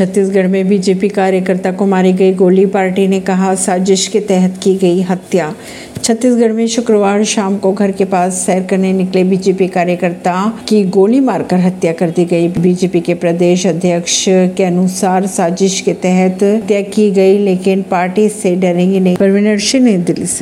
छत्तीसगढ़ में बीजेपी कार्यकर्ता को मारी गई गोली, पार्टी ने कहा, साजिश के तहत की गई हत्या। छत्तीसगढ़ में शुक्रवार शाम को घर के पास सैर करने निकले बीजेपी कार्यकर्ता की गोली मारकर हत्या कर दी गई। बीजेपी के प्रदेश अध्यक्ष के अनुसार साजिश के तहत हत्या की गई, लेकिन पार्टी से डरेंगे नहीं। परवीनर सिंह नई दिल्ली से।